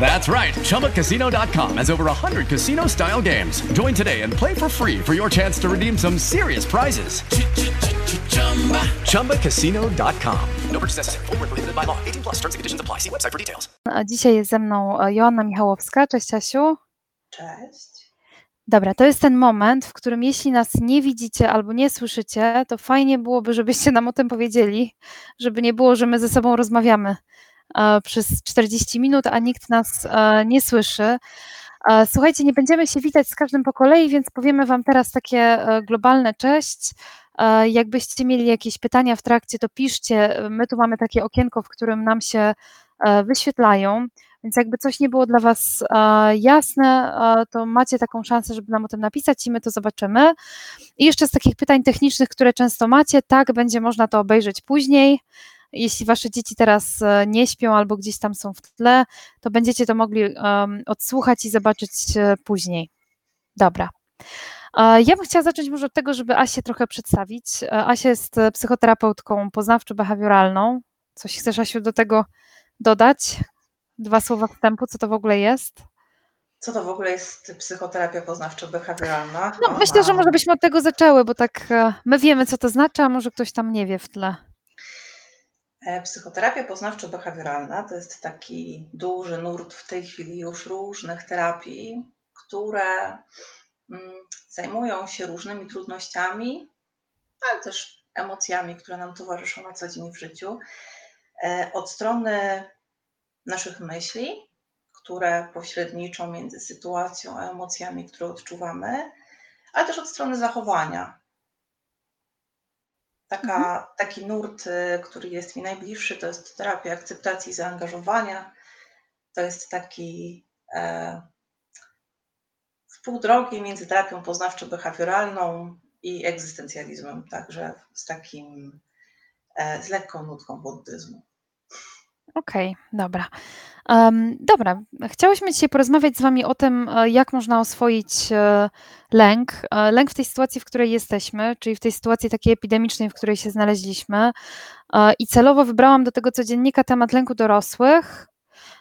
That's right. ChumbaCasino.com has over 100 casino style games. Join today and play for free for your chance to redeem some serious prizes. ChumbaCasino.com. No purchase necessary. Void were prohibited by law. 18 plus. Terms and conditions apply. See website for details. A dzisiaj jest ze mną e, Joanna Michałowska. Cześć Asiu. Cześć. Dobra, to jest ten moment, w którym jeśli nas nie widzicie albo nie słyszycie, to fajnie byłoby, żebyście nam o tym powiedzieli, żeby nie było, że my ze sobą rozmawiamy przez 40 minut, a nikt nas e, nie słyszy. E, Słuchajcie, nie będziemy się witać z każdym po kolei, więc powiemy Wam teraz takie e, globalne cześć. E, Jakbyście mieli jakieś pytania w trakcie, to piszcie. My tu mamy takie okienko, w którym nam się e, wyświetlają. Więc jakby coś nie było dla Was e, jasne, e, to macie taką szansę, żeby nam o tym napisać i my to zobaczymy. I jeszcze z takich pytań technicznych, które często macie, tak, będzie można to obejrzeć później. Jeśli Wasze dzieci teraz e, nie śpią albo gdzieś tam są w tle, to będziecie to mogli em, odsłuchać i zobaczyć e, później. Dobra. Ja bym chciała zacząć może od tego, żeby Asię trochę przedstawić. E, Asia jest psychoterapeutką poznawczo-behawioralną. Coś chcesz, Asiu, do tego dodać? Dwa słowa wstępu, co to w ogóle jest? Co to w ogóle jest psychoterapia poznawczo-behawioralna? No, myślę, że może byśmy od tego zaczęły, bo tak my wiemy, co to znaczy, a może ktoś tam nie wie w tle. E, Psychoterapia poznawczo-behawioralna to jest taki duży nurt w tej chwili już różnych terapii, które mm, zajmują się różnymi trudnościami, ale też emocjami, które nam towarzyszą na co dzień w życiu. E, Od strony naszych myśli, które pośredniczą między sytuacją a emocjami, które odczuwamy, ale też od strony zachowania. Taka, Taki nurt, y, który jest mi najbliższy, to jest terapia akceptacji i zaangażowania. To jest taki e, w pół drogi między terapią poznawczo-behawioralną i egzystencjalizmem, także z takim, e, z lekką nutką buddyzmu. Okej, dobra. Em, dobra, chciałyśmy dzisiaj porozmawiać z Wami o tym, e, jak można oswoić e, lęk. E, Lęk w tej sytuacji, w której jesteśmy, czyli w tej sytuacji takiej epidemicznej, w której się znaleźliśmy. I celowo wybrałam do tego codziennika temat lęku dorosłych,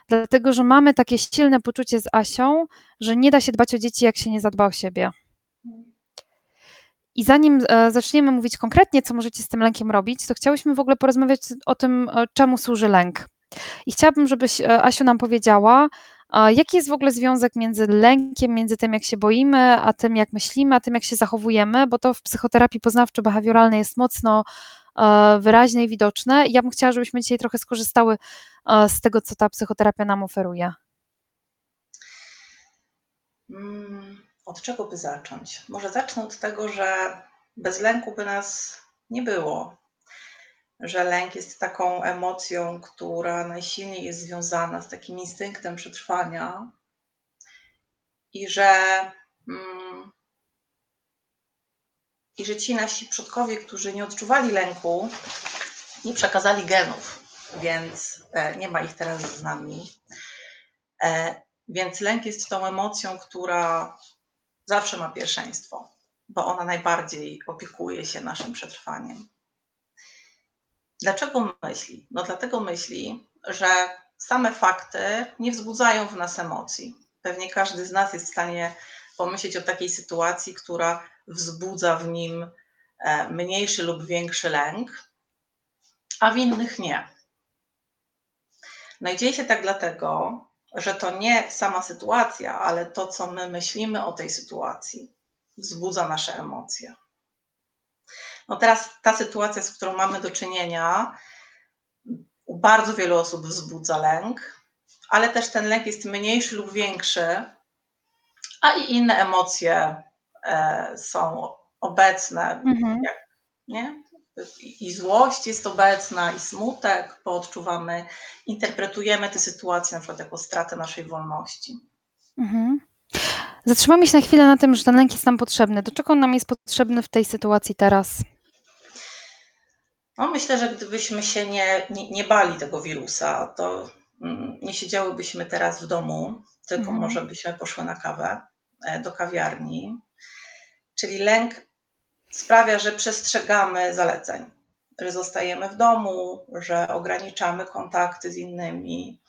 dlatego że mamy takie silne poczucie z Asią, że nie da się dbać o dzieci, jak się nie zadba o siebie. I zanim zaczniemy mówić konkretnie, co możecie z tym lękiem robić, to chciałyśmy w ogóle porozmawiać o tym, czemu służy lęk. I chciałabym, żebyś, e, Asiu, nam powiedziała, jaki jest w ogóle związek między lękiem, między tym, jak się boimy, a tym, jak myślimy, a tym, jak się zachowujemy, bo to w psychoterapii poznawczo-behawioralnej jest mocno e, wyraźne i widoczne. Ja bym chciała, żebyśmy dzisiaj trochę skorzystały e, z tego, co ta psychoterapia nam oferuje. Mm, Od czego by zacząć? Może zacznę od tego, że bez lęku by nas nie było. Że lęk jest taką emocją, która najsilniej jest związana z takim instynktem przetrwania i że, mm, i że ci nasi przodkowie, którzy nie odczuwali lęku, nie przekazali genów, więc e, nie ma ich teraz z nami. E, Więc lęk jest tą emocją, która zawsze ma pierwszeństwo, bo ona najbardziej opiekuje się naszym przetrwaniem. Dlaczego myśli? No dlatego myśli, że same fakty nie wzbudzają w nas emocji. Pewnie każdy z nas jest w stanie pomyśleć o takiej sytuacji, która wzbudza w nim e, mniejszy lub większy lęk, a w innych nie. No i dzieje się tak dlatego, że to nie sama sytuacja, ale to, co my myślimy o tej sytuacji, wzbudza nasze emocje. No teraz ta sytuacja, z którą mamy do czynienia, u bardzo wielu osób wzbudza lęk, ale też ten lęk jest mniejszy lub większy, a i inne emocje e, są obecne, Mhm. jak, nie? I złość jest obecna, i smutek, bo odczuwamy, interpretujemy te sytuacje na przykład jako stratę naszej wolności. Mhm. Zatrzymamy się na chwilę na tym, że ten lęk jest nam potrzebny. Do czego on nam jest potrzebny w tej sytuacji teraz? No, myślę, że gdybyśmy się nie, nie, nie bali tego wirusa, to mm, nie siedziałybyśmy teraz w domu, tylko Mhm. może byśmy poszły na kawę e, do kawiarni. Czyli lęk sprawia, że przestrzegamy zaleceń, że zostajemy w domu, że ograniczamy kontakty z innymi,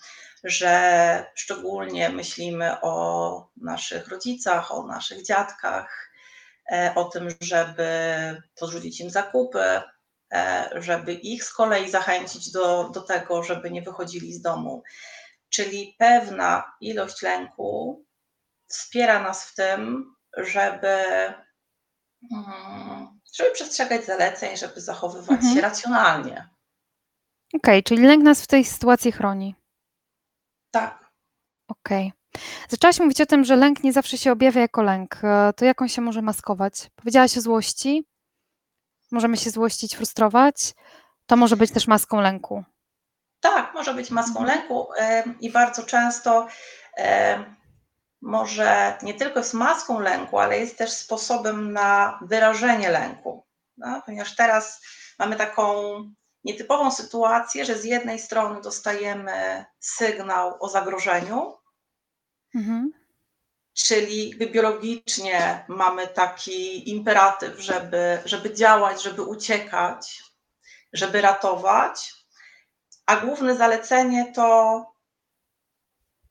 że szczególnie myślimy o naszych rodzicach, o naszych dziadkach, e, o tym, żeby podrzucić im zakupy, żeby ich z kolei zachęcić do, do tego, żeby nie wychodzili z domu. Czyli pewna ilość lęku wspiera nas w tym, żeby, mm, żeby przestrzegać zaleceń, żeby zachowywać Mhm. się racjonalnie. Okej, czyli lęk nas w tej sytuacji chroni. Tak. Okej. Zaczęłaś mówić o tym, że lęk nie zawsze się objawia jako lęk. E, To jak on się może maskować? Powiedziałaś o złości. Możemy się złościć, frustrować. To może być też maską lęku. Tak, może być maską Mhm. lęku i bardzo często może nie tylko jest maską lęku, ale jest też sposobem na wyrażenie lęku. No, ponieważ teraz mamy taką nietypową sytuację, że z jednej strony dostajemy sygnał o zagrożeniu, Mhm. Czyli biologicznie mamy taki imperatyw, żeby, żeby działać, żeby uciekać, żeby ratować, a główne zalecenie to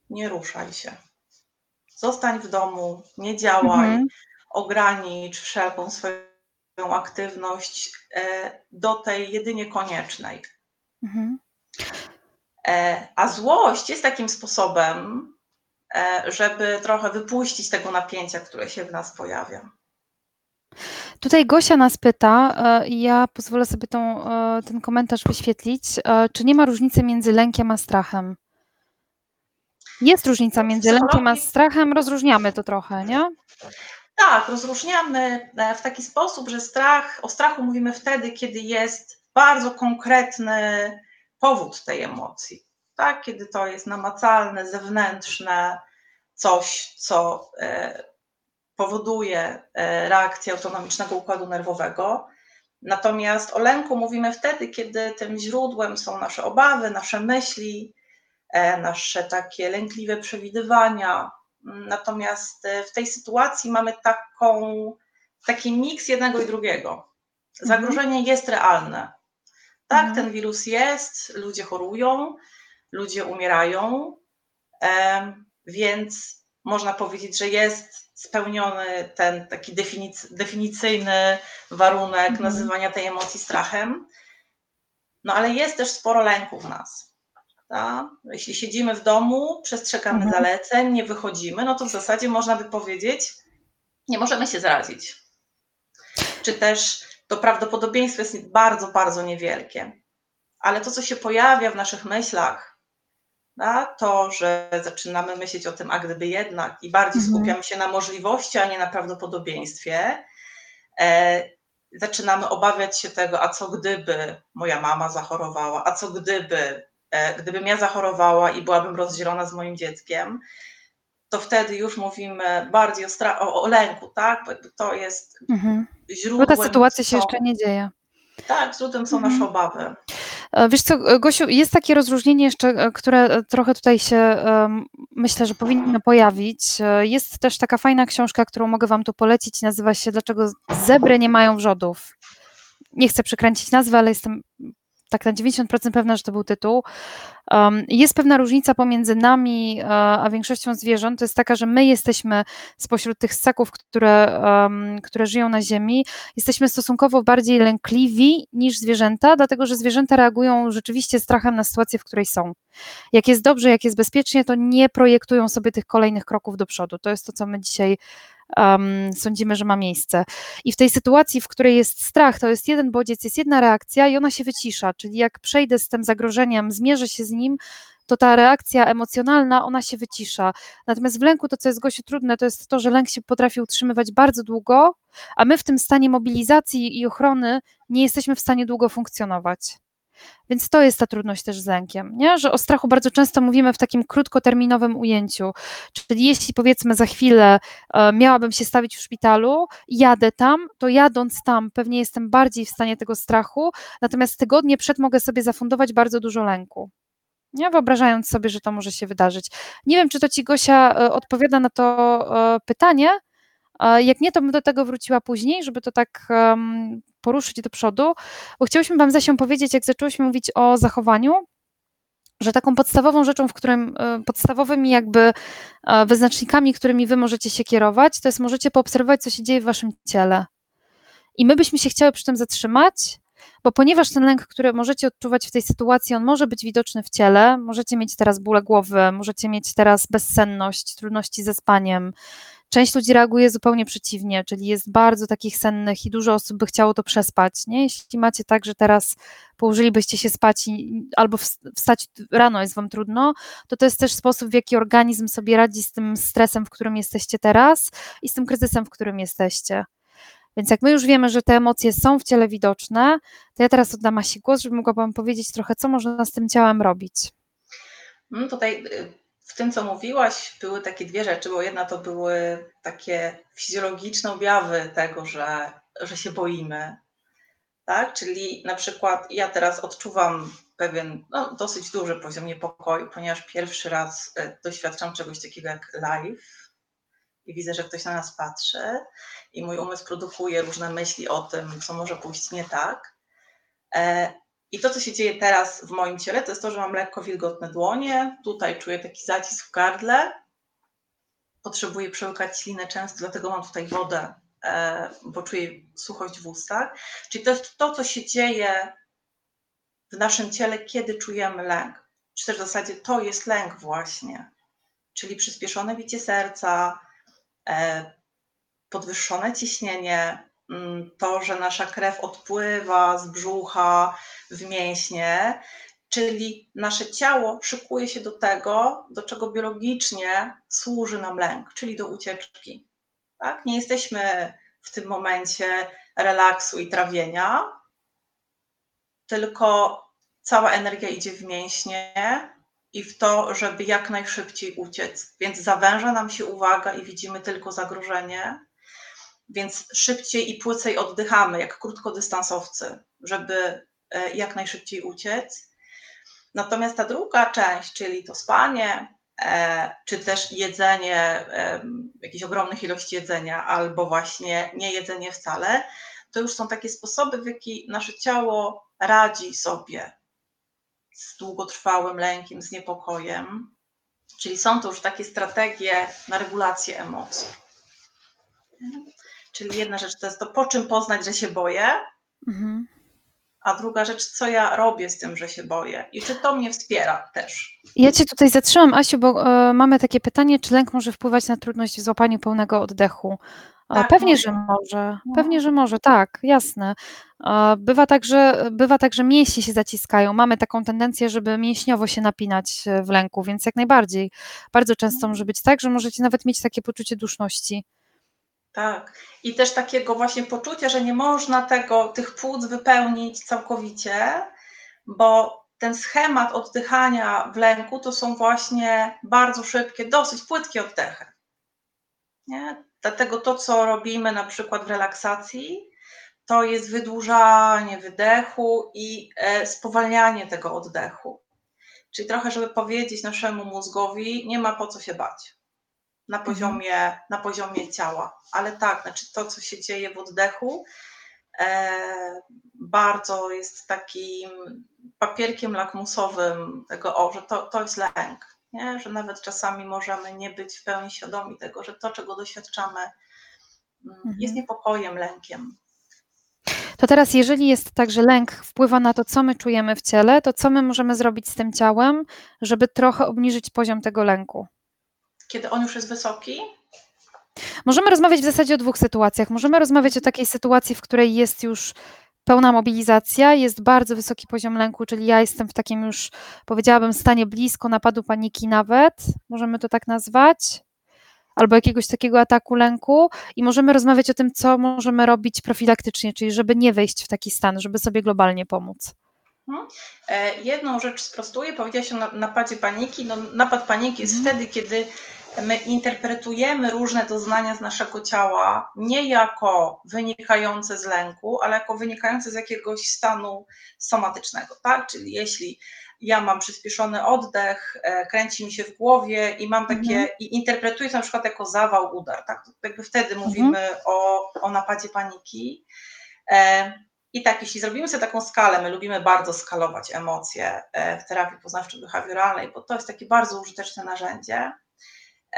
nie ruszaj się. Zostań w domu, nie działaj, Mhm. ogranicz wszelką swoją aktywność e, do tej jedynie koniecznej. Mhm. E, A złość jest takim sposobem, żeby trochę wypuścić tego napięcia, które się w nas pojawia. Tutaj Gosia nas pyta, e, i ja pozwolę sobie tą, e, ten komentarz wyświetlić, e, czy nie ma różnicy między lękiem a strachem? Jest różnica między lękiem a strachem, rozróżniamy to trochę, nie? Tak, rozróżniamy e, w taki sposób, że strach, o strachu mówimy wtedy, kiedy jest bardzo konkretny powód tej emocji. Tak, kiedy to jest namacalne, zewnętrzne, coś, co e, powoduje e, reakcję autonomicznego układu nerwowego. Natomiast o lęku mówimy wtedy, kiedy tym źródłem są nasze obawy, nasze myśli, e, nasze takie lękliwe przewidywania. Natomiast w tej sytuacji mamy taką, taki miks jednego i drugiego. Zagrożenie jest realne. Tak, Mhm. ten wirus jest, ludzie chorują, ludzie umierają, więc można powiedzieć, że jest spełniony ten taki definic- definicyjny warunek Mhm. nazywania tej emocji strachem. No ale jest też sporo lęku w nas. Tak? Jeśli siedzimy w domu, przestrzegamy Mhm. zaleceń, nie wychodzimy, no to w zasadzie można by powiedzieć, nie możemy się zarazić. Czy też to prawdopodobieństwo jest bardzo, bardzo niewielkie. Ale to, co się pojawia w naszych myślach, to, że zaczynamy myśleć o tym, a gdyby jednak, i bardziej Mhm. skupiamy się na możliwości, a nie na prawdopodobieństwie, e, zaczynamy obawiać się tego, a co gdyby moja mama zachorowała, a co gdyby, e, gdybym ja zachorowała i byłabym rozdzielona z moim dzieckiem, to wtedy już mówimy bardziej o, stra- o, o lęku, tak? Bo to jest Mhm. Bo źródłem. ta sytuacja się jeszcze nie dzieje. Tak, źródłem są Mhm. nasze obawy. E, Wiesz co, e, Gosiu, jest takie rozróżnienie jeszcze, e, które trochę tutaj się myślę, że powinno pojawić. Jest też taka fajna książka, którą mogę Wam tu polecić. Nazywa się Dlaczego zebry nie mają wrzodów. Nie chcę przekręcić nazwy, ale jestem tak na 90% pewna, że to był tytuł. Jest pewna różnica pomiędzy nami a większością zwierząt. To jest taka, że my jesteśmy spośród tych ssaków, które, które żyją na Ziemi, jesteśmy stosunkowo bardziej lękliwi niż zwierzęta, dlatego że zwierzęta reagują rzeczywiście strachem na sytuację, w której są. Jak jest dobrze, jak jest bezpiecznie, to nie projektują sobie tych kolejnych kroków do przodu. To jest to, co my dzisiaj um, sądzimy, że ma miejsce. I w tej sytuacji, w której jest strach, to jest jeden bodziec, jest jedna reakcja i ona się wycisza, czyli jak przejdę z tym zagrożeniem, zmierzę się z nim, to ta reakcja emocjonalna, ona się wycisza. Natomiast w lęku to, co jest Gosiu trudne, to jest to, że lęk się potrafi utrzymywać bardzo długo, a my w tym stanie mobilizacji i ochrony nie jesteśmy w stanie długo funkcjonować. Więc to jest ta trudność też z lękiem, nie? że o strachu bardzo często mówimy w takim krótkoterminowym ujęciu. Czyli jeśli powiedzmy za chwilę e, miałabym się stawić w szpitalu, jadę tam, to jadąc tam pewnie jestem bardziej w stanie tego strachu, natomiast tygodnie przed mogę sobie zafundować bardzo dużo lęku. Nie? Wyobrażając sobie, że to może się wydarzyć. Nie wiem, czy to ci Gosia e, odpowiada na to e, pytanie. Jak nie, to bym do tego wróciła później, żeby to tak poruszyć do przodu, bo chciałyśmy Wam Zasią powiedzieć, jak zaczęłyśmy mówić o zachowaniu, że taką podstawową rzeczą, w którym e, podstawowymi jakby e, wyznacznikami, którymi Wy możecie się kierować, to jest możecie poobserwować, co się dzieje w Waszym ciele. I my byśmy się chciały przy tym zatrzymać, bo ponieważ ten lęk, który możecie odczuwać w tej sytuacji, on może być widoczny w ciele, możecie mieć teraz bóle głowy, możecie mieć teraz bezsenność, trudności ze spaniem, Część ludzi reaguje zupełnie przeciwnie, czyli jest bardzo takich sennych i dużo osób by chciało to przespać. Nie? Jeśli macie tak, że teraz położylibyście się spać i, albo wstać rano jest wam trudno, to to jest też sposób, w jaki organizm sobie radzi z tym stresem, w którym jesteście teraz i z tym kryzysem, w którym jesteście. Więc jak my już wiemy, że te emocje są w ciele widoczne, to ja teraz oddam Asi głos, żeby mogła Wam powiedzieć trochę, co można z tym ciałem robić. No tutaj y, w tym, co mówiłaś, były takie dwie rzeczy, bo jedna to były takie fizjologiczne objawy tego, że, że się boimy. Tak? Czyli na przykład ja teraz odczuwam pewien no, dosyć duży poziom niepokoju, ponieważ pierwszy raz e, doświadczam czegoś takiego jak live i widzę, że ktoś na nas patrzy i mój umysł produkuje różne myśli o tym, co może pójść nie tak. E, i to, co się dzieje teraz w moim ciele, to jest to, że mam lekko wilgotne dłonie. Tutaj czuję taki zacisk w gardle. Potrzebuję przełykać ślinę często, dlatego mam tutaj wodę, e, bo czuję suchość w ustach. Czyli to jest to, co się dzieje w naszym ciele, kiedy czujemy lęk. Czy też w zasadzie to jest lęk właśnie. Czyli przyspieszone bicie serca, podwyższone ciśnienie, mm, to, że nasza krew odpływa z brzucha, w mięśnie, czyli nasze ciało szykuje się do tego, do czego biologicznie służy nam lęk, czyli do ucieczki. Tak? Nie jesteśmy w tym momencie relaksu i trawienia, tylko cała energia idzie w mięśnie i w to, żeby jak najszybciej uciec. Więc zawęża nam się uwaga i widzimy tylko zagrożenie, więc szybciej i płycej oddychamy, jak krótkodystansowcy, żeby E, jak najszybciej uciec. Natomiast ta druga część, czyli to spanie, e, czy też jedzenie, jakiejś ogromnych ilości jedzenia, albo właśnie nie jedzenie wcale, to już są takie sposoby, w jaki nasze ciało radzi sobie z długotrwałym lękiem, z niepokojem. Czyli są to już takie strategie na regulację emocji. Czyli jedna rzecz to jest to, po czym poznać, że się boję. Mhm. A druga rzecz, co ja robię z tym, że się boję i czy to mnie wspiera też. Ja Cię tutaj zatrzymam, Asiu, bo y, mamy takie pytanie, czy lęk może wpływać na trudność w złapaniu pełnego oddechu? Tak, pewnie, może. że może. No. Pewnie, że może, tak, jasne. Bywa tak, że, bywa tak, że mięśnie się zaciskają. Mamy taką tendencję, żeby mięśniowo się napinać e, w lęku, więc jak najbardziej. Bardzo często może być tak, że możecie nawet mieć takie poczucie duszności. Tak. I też takiego właśnie poczucia, że nie można tego, tych płuc wypełnić całkowicie, bo ten schemat oddychania w lęku to są właśnie bardzo szybkie, dosyć płytkie oddechy. Nie? Dlatego to, co robimy na przykład w relaksacji, to jest wydłużanie wydechu i e, spowalnianie tego oddechu. Czyli trochę, żeby powiedzieć naszemu mózgowi, nie ma po co się bać na mhm. poziomie, na poziomie ciała. Ale tak, znaczy to, co się dzieje w oddechu, e, bardzo jest takim papierkiem lakmusowym tego, o, że to, to jest lęk, nie? że nawet czasami możemy nie być w pełni świadomi tego, że to, czego doświadczamy, mm, jest Mhm. niepokojem, lękiem. To teraz, jeżeli jest tak, że lęk wpływa na to, co my czujemy w ciele, to co my możemy zrobić z tym ciałem, żeby trochę obniżyć poziom tego lęku? Kiedy on już jest wysoki, Możemy rozmawiać w zasadzie o dwóch sytuacjach. Możemy rozmawiać o takiej sytuacji, w której jest już pełna mobilizacja, jest bardzo wysoki poziom lęku, czyli ja jestem w takim już, powiedziałabym, stanie blisko napadu paniki nawet, możemy to tak nazwać, albo jakiegoś takiego ataku lęku i możemy rozmawiać o tym, co możemy robić profilaktycznie, czyli żeby nie wejść w taki stan, żeby sobie globalnie pomóc. E, Jedną rzecz sprostuję, powiedziałaś o na- napadzie paniki. No, napad paniki jest wtedy, kiedy my interpretujemy różne doznania z naszego ciała nie jako wynikające z lęku, ale jako wynikające z jakiegoś stanu somatycznego, tak? Czyli jeśli ja mam przyspieszony oddech, e, kręci mi się w głowie i mam takie, Mhm. i interpretuję to na przykład jako zawał, udar, tak? Jakby wtedy mówimy o, o napadzie paniki. E, i tak, jeśli zrobimy sobie taką skalę, my lubimy bardzo skalować emocje e, w terapii poznawczo-behawioralnej, bo to jest takie bardzo użyteczne narzędzie.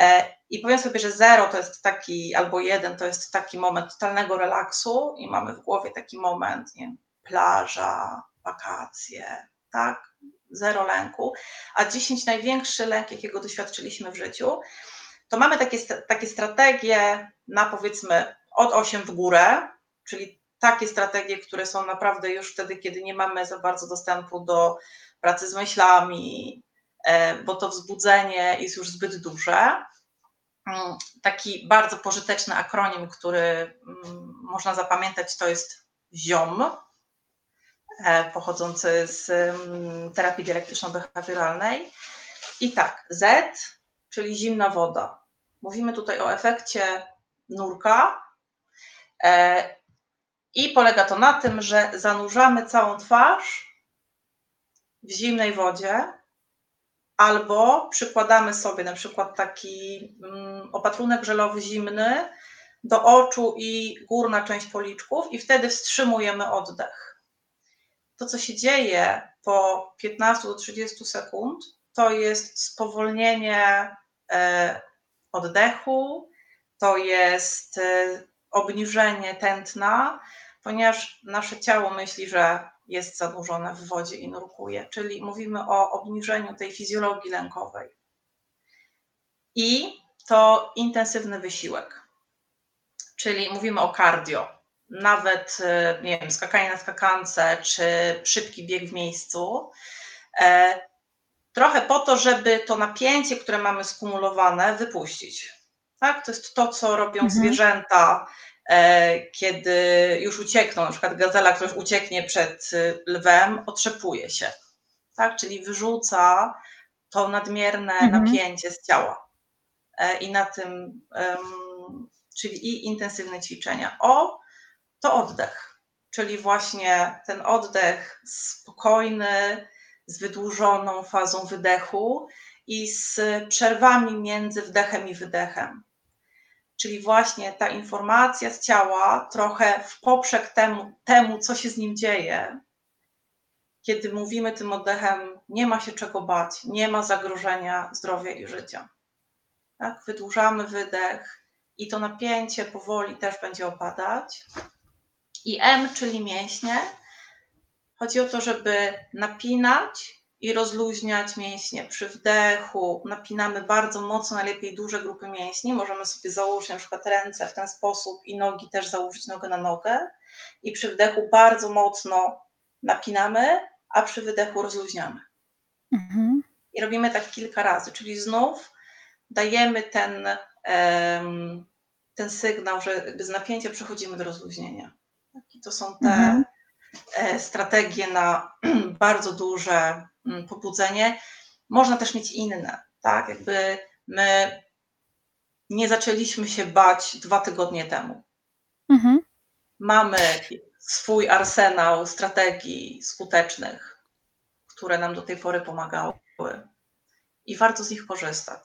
E, I powiem sobie, że zero to jest taki, albo jeden to jest taki moment totalnego relaksu i mamy w głowie taki moment, nie plaża, wakacje, tak? Zero lęku. A 10 największy lęk, jakiego doświadczyliśmy w życiu, to mamy takie, takie strategie na powiedzmy od 8 w górę, czyli takie strategie, które są naprawdę już wtedy, kiedy nie mamy za bardzo dostępu do pracy z myślami, e, bo to wzbudzenie jest już zbyt duże. Mm, Taki bardzo pożyteczny akronim, który mm, można zapamiętać, to jest ZIOM, e, pochodzący z mm, terapii dialektyczno-behawioralnej. I tak, Z, czyli zimna woda. Mówimy tutaj o efekcie nurka. E, I polega to na tym, że zanurzamy całą twarz w zimnej wodzie, albo przykładamy sobie na przykład taki mm, opatrunek żelowy zimny do oczu i górna część policzków, i wtedy wstrzymujemy oddech. To, co się dzieje po 15 do 30 sekund, to jest spowolnienie e, oddechu, to jest e, obniżenie tętna, ponieważ nasze ciało myśli, że jest zanurzone w wodzie i nurkuje, czyli mówimy o obniżeniu tej fizjologii lękowej. I to intensywny wysiłek, czyli mówimy o cardio. Nawet, e, nie wiem, skakanie na skakance, czy szybki bieg w miejscu. E, trochę po to, żeby to napięcie, które mamy skumulowane, wypuścić. Tak? To jest to, co robią Mhm. zwierzęta, kiedy już uciekną. Na przykład gazela, która ucieknie przed y, lwem, otrzepuje się. Tak? Czyli wyrzuca to nadmierne Mhm. napięcie z ciała. E, I na tym, czyli i intensywne ćwiczenia. O, to oddech. Czyli właśnie ten oddech spokojny, z wydłużoną fazą wydechu i z przerwami między wdechem i wydechem. Czyli właśnie ta informacja z ciała trochę w poprzek temu, temu, co się z nim dzieje. Kiedy mówimy tym oddechem, nie ma się czego bać, nie ma zagrożenia zdrowia i życia. Tak? Wydłużamy wydech i to napięcie powoli też będzie opadać. I M, czyli mięśnie. Chodzi o to, żeby napinać i rozluźniać mięśnie przy wdechu. Napinamy bardzo mocno, najlepiej duże grupy mięśni. Możemy sobie założyć na przykład ręce w ten sposób i nogi też założyć nogę na nogę. I przy wdechu bardzo mocno napinamy, a przy wydechu rozluźniamy. Mhm. I robimy tak kilka razy, czyli znów dajemy ten, ten sygnał, że z napięcia przechodzimy do rozluźnienia. I to są te Mhm. E, strategie na bardzo duże mm, pobudzenie. Można też mieć inne, tak? Jakby my nie zaczęliśmy się bać dwa tygodnie temu. Mhm. Mamy swój arsenał strategii skutecznych, które nam do tej pory pomagały i warto z nich korzystać.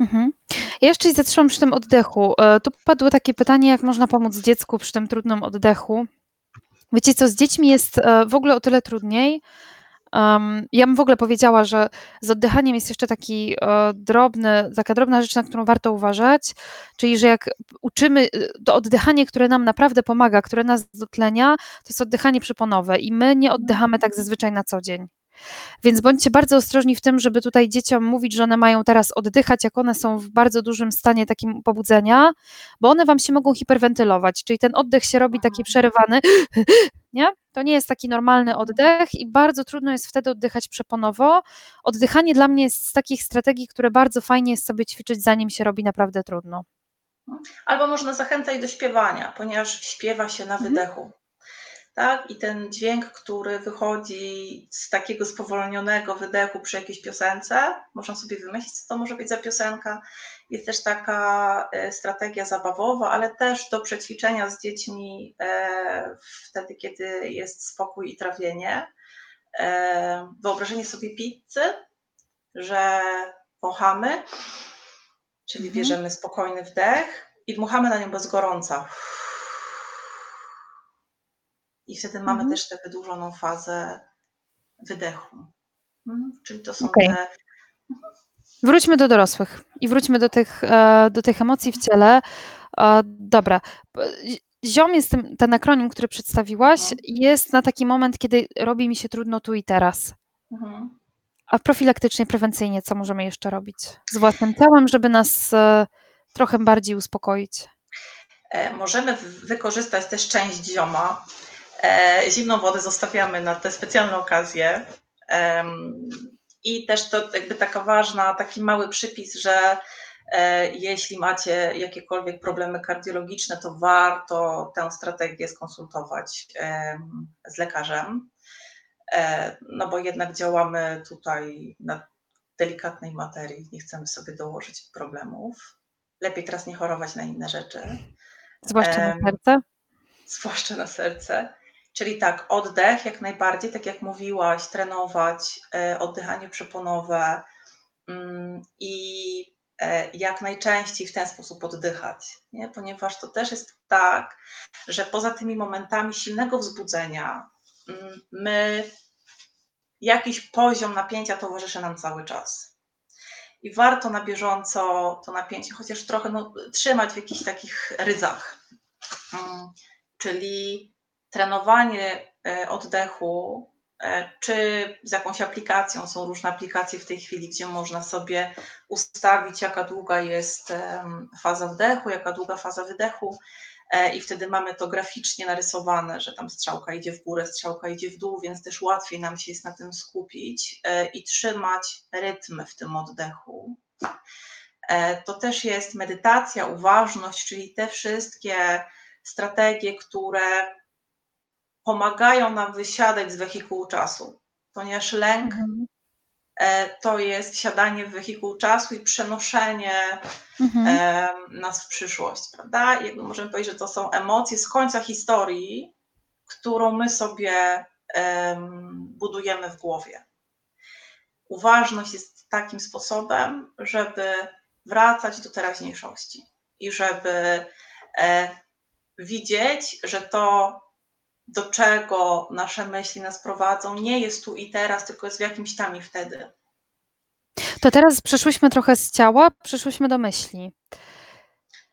Mhm. Ja jeszcze zatrzymam przy tym oddechu. E, Tu padło takie pytanie, jak można pomóc dziecku przy tym trudnym oddechu. Wiecie co, z dziećmi jest e, w ogóle o tyle trudniej. Um, ja bym w ogóle powiedziała, że z oddychaniem jest jeszcze taki e, drobny, taka drobna rzecz, na którą warto uważać, czyli że jak uczymy e, to oddychanie, które nam naprawdę pomaga, które nas dotlenia, to jest oddychanie przyponowe i my nie oddychamy tak zazwyczaj na co dzień. Więc bądźcie bardzo ostrożni w tym, żeby tutaj dzieciom mówić, że one mają teraz oddychać, jak one są w bardzo dużym stanie takim pobudzenia, bo one wam się mogą hiperwentylować, czyli ten oddech się robi taki przerywany, nie? To nie jest taki normalny oddech i bardzo trudno jest wtedy oddychać przeponowo. Oddychanie dla mnie jest z takich strategii, które bardzo fajnie jest sobie ćwiczyć, zanim się robi naprawdę trudno. Albo można zachęcać do śpiewania, ponieważ śpiewa się na Mhm. wydechu. Tak? I ten dźwięk, który wychodzi z takiego spowolnionego wydechu przy jakiejś piosence, można sobie wymyślić, co to może być za piosenka. Jest też taka e, strategia zabawowa, ale też do przećwiczenia z dziećmi e, wtedy, kiedy jest spokój i trawienie. E, Wyobrażenie sobie pizzy, że wąchamy, czyli Mhm. bierzemy spokojny wdech i dmuchamy na nią bez gorąca. I wtedy mamy Mhm. też tę wydłużoną fazę wydechu. Mhm, Czyli to są Okej. te. Wróćmy do dorosłych i wróćmy do tych, e, do tych emocji w ciele. E, Dobra. Ziom jest ten, ten akronim, który przedstawiłaś, Mhm. jest na taki moment, kiedy robi mi się trudno tu i teraz. Mhm. A profilaktycznie, prewencyjnie, co możemy jeszcze robić z własnym ciałem, żeby nas e, trochę bardziej uspokoić? Możemy wykorzystać też część zioma. E, Zimną wodę zostawiamy na te specjalne okazje. I też to jakby taka ważna, taki mały przypis, że e, jeśli macie jakiekolwiek problemy kardiologiczne, to warto tę strategię skonsultować z lekarzem. E, No bo jednak działamy tutaj na delikatnej materii, nie chcemy sobie dołożyć problemów. Lepiej teraz nie chorować na inne rzeczy Zwłaszcza na serce? zwłaszcza na serce. Czyli tak, oddech jak najbardziej, tak jak mówiłaś, trenować, e, oddychanie przeponowe mm, i e, jak najczęściej w ten sposób oddychać, nie? ponieważ to też jest tak, że poza tymi momentami silnego wzbudzenia, mm, my jakiś poziom napięcia towarzyszy nam cały czas. I warto na bieżąco to napięcie chociaż trochę no, trzymać w jakichś takich ryzach. Mm, Czyli trenowanie e, oddechu, e, czy z jakąś aplikacją, są różne aplikacje w tej chwili, gdzie można sobie ustawić, jaka długa jest faza wdechu, jaka długa faza wydechu, e, i wtedy mamy to graficznie narysowane, że tam strzałka idzie w górę, strzałka idzie w dół, więc też łatwiej nam się jest na tym skupić i trzymać rytm w tym oddechu. To też jest medytacja, uważność, czyli te wszystkie strategie, które pomagają nam wysiadać z wehikułu czasu, ponieważ lęk Mhm. e, to jest wsiadanie w wehikuł czasu i przenoszenie Mhm. em, nas w przyszłość, prawda? I jakby możemy powiedzieć, że to są emocje z końca historii, którą my sobie em, budujemy w głowie. Uważność jest takim sposobem, żeby wracać do teraźniejszości i żeby e, widzieć, że to, do czego nasze myśli nas prowadzą, nie jest tu i teraz, tylko jest w jakimś tam i wtedy. To teraz przeszłyśmy trochę z ciała, przeszłyśmy do myśli.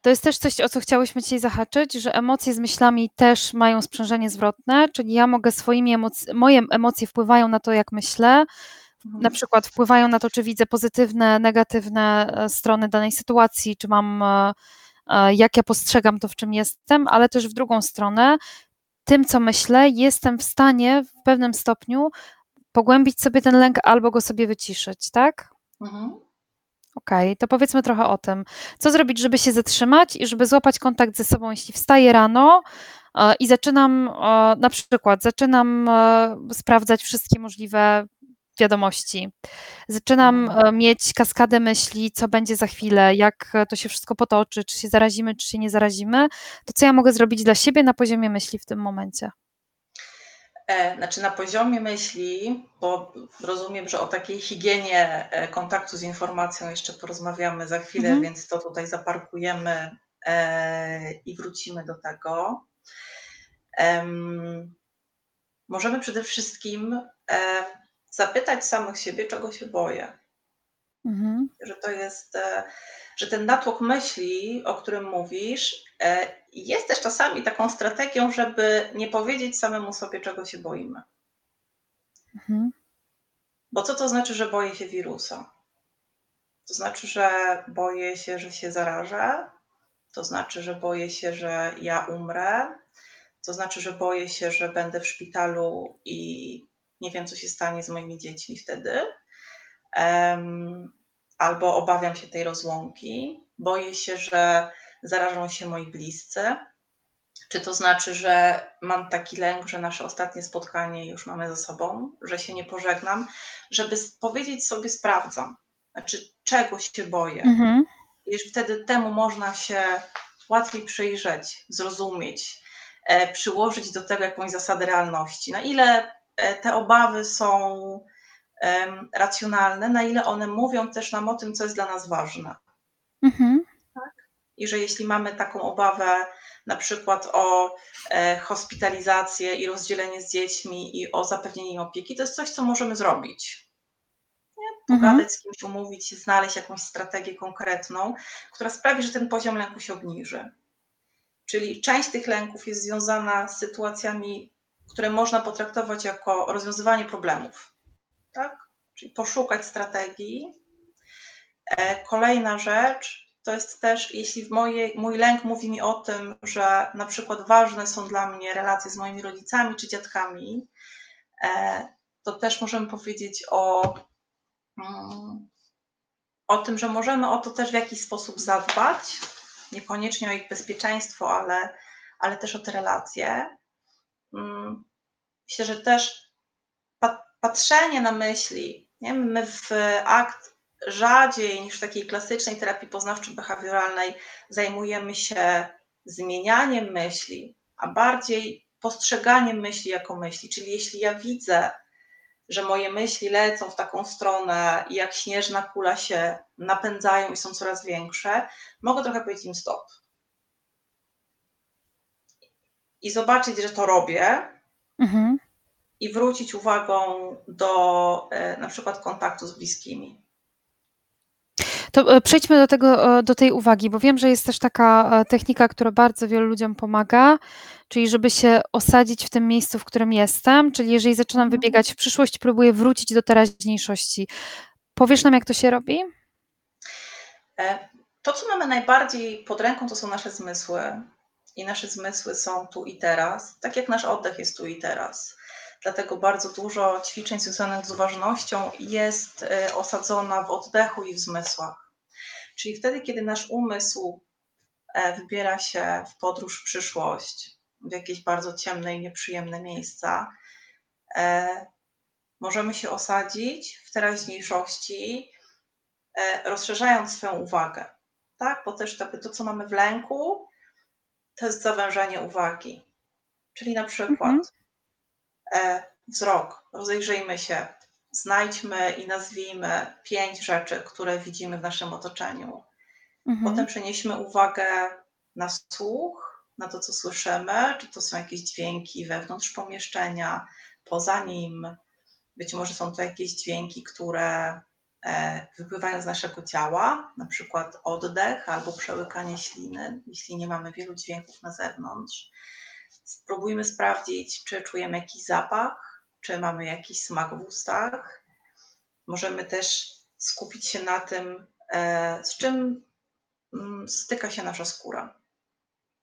To jest też coś, o co chciałyśmy dzisiaj zahaczyć, że emocje z myślami też mają sprzężenie zwrotne, czyli ja mogę swoimi emocjami, moje emocje wpływają na to, jak myślę, na przykład wpływają na to, czy widzę pozytywne, negatywne e, strony danej sytuacji, czy mam, e, e, jak ja postrzegam to, w czym jestem, ale też w drugą stronę, tym, co myślę, jestem w stanie w pewnym stopniu pogłębić sobie ten lęk albo go sobie wyciszyć, tak? Mhm. Okej, to powiedzmy trochę o tym. Co zrobić, żeby się zatrzymać i żeby złapać kontakt ze sobą, jeśli wstaję rano e, i zaczynam, e, na przykład, zaczynam e, sprawdzać wszystkie możliwe wiadomości. Zaczynam e, mieć kaskadę myśli, co będzie za chwilę, jak to się wszystko potoczy, czy się zarazimy, czy się nie zarazimy. To co ja mogę zrobić dla siebie na poziomie myśli w tym momencie? E, Znaczy na poziomie myśli, bo rozumiem, że o takiej higienie e, kontaktu z informacją jeszcze porozmawiamy za chwilę, Mhm. więc to tutaj zaparkujemy i wrócimy do tego. Em, możemy przede wszystkim zapytać samych siebie, czego się boję. Mhm. Że to jest, e, że ten natłok myśli, o którym mówisz, e, jest też czasami taką strategią, żeby nie powiedzieć samemu sobie, czego się boimy. Mhm. Bo co to znaczy, że boję się wirusa? To znaczy, że boję się, że się zarażę. To znaczy, że boję się, że ja umrę. To znaczy, że boję się, że będę w szpitalu i nie wiem, co się stanie z moimi dziećmi wtedy. Um, albo obawiam się tej rozłąki. Boję się, że zarażą się moi bliscy. Czy to znaczy, że mam taki lęk, że nasze ostatnie spotkanie już mamy ze sobą, że się nie pożegnam, żeby powiedzieć sobie sprawdzam, znaczy czego się boję. Mhm. I wtedy temu można się łatwiej przyjrzeć, zrozumieć, e, przyłożyć do tego jakąś zasadę realności. Na ile te obawy są e, racjonalne, na ile one mówią też nam o tym, co jest dla nas ważne. Mhm. I że jeśli mamy taką obawę, na przykład o e, hospitalizację i rozdzielenie z dziećmi i o zapewnienie im opieki, to jest coś, co możemy zrobić. Nie? Pogadać Mhm. z kimś, umówić znaleźć jakąś strategię konkretną, która sprawi, że ten poziom lęku się obniży. Czyli część tych lęków jest związana z sytuacjami, które można potraktować jako rozwiązywanie problemów. Tak? Czyli poszukać strategii. E, Kolejna rzecz to jest też, jeśli w moje, mój lęk mówi mi o tym, że na przykład ważne są dla mnie relacje z moimi rodzicami czy dziadkami, e, to też możemy powiedzieć o, mm, o tym, że możemy o to też w jakiś sposób zadbać, niekoniecznie o ich bezpieczeństwo, ale, ale też o te relacje. Mm, Myślę, że też pa- patrzenie na myśli, nie? my w akt rzadziej niż w takiej klasycznej terapii poznawczo-behawioralnej zajmujemy się zmienianiem myśli, a bardziej postrzeganiem myśli jako myśli. Czyli jeśli ja widzę, że moje myśli lecą w taką stronę i jak śnieżna kula się napędzają i są coraz większe, mogę trochę powiedzieć im stop. I zobaczyć, że to robię, Mhm. i wrócić uwagą do e, na przykład kontaktu z bliskimi. To e, przejdźmy do, tego, e, do tej uwagi, bo wiem, że jest też taka technika, która bardzo wielu ludziom pomaga, czyli żeby się osadzić w tym miejscu, w którym jestem, czyli jeżeli zaczynam Mhm. wybiegać w przyszłość, próbuję wrócić do teraźniejszości. Powiesz nam, jak to się robi? To, co mamy najbardziej pod ręką, to są nasze zmysły. I nasze zmysły są tu i teraz, tak jak nasz oddech jest tu i teraz. Dlatego bardzo dużo ćwiczeń związanych z uważnością jest e, osadzona w oddechu i w zmysłach. Czyli wtedy, kiedy nasz umysł e, wybiera się w podróż w przyszłość, w jakieś bardzo ciemne i nieprzyjemne miejsca, e, możemy się osadzić w teraźniejszości, e, rozszerzając swoją uwagę. Tak? Bo też to, co mamy w lęku, to jest zawężanie uwagi. Czyli na przykład Mhm. e, wzrok, rozejrzyjmy się, znajdźmy i nazwijmy pięć rzeczy, które widzimy w naszym otoczeniu. Mhm. Potem przenieśmy uwagę na słuch, na to, co słyszymy, czy to są jakieś dźwięki wewnątrz pomieszczenia, poza nim. Być może są to jakieś dźwięki, które wypływają z naszego ciała, na przykład oddech albo przełykanie śliny, jeśli nie mamy wielu dźwięków na zewnątrz. Spróbujmy sprawdzić, czy czujemy jakiś zapach, czy mamy jakiś smak w ustach. Możemy też skupić się na tym, e, z czym mm, styka się nasza skóra.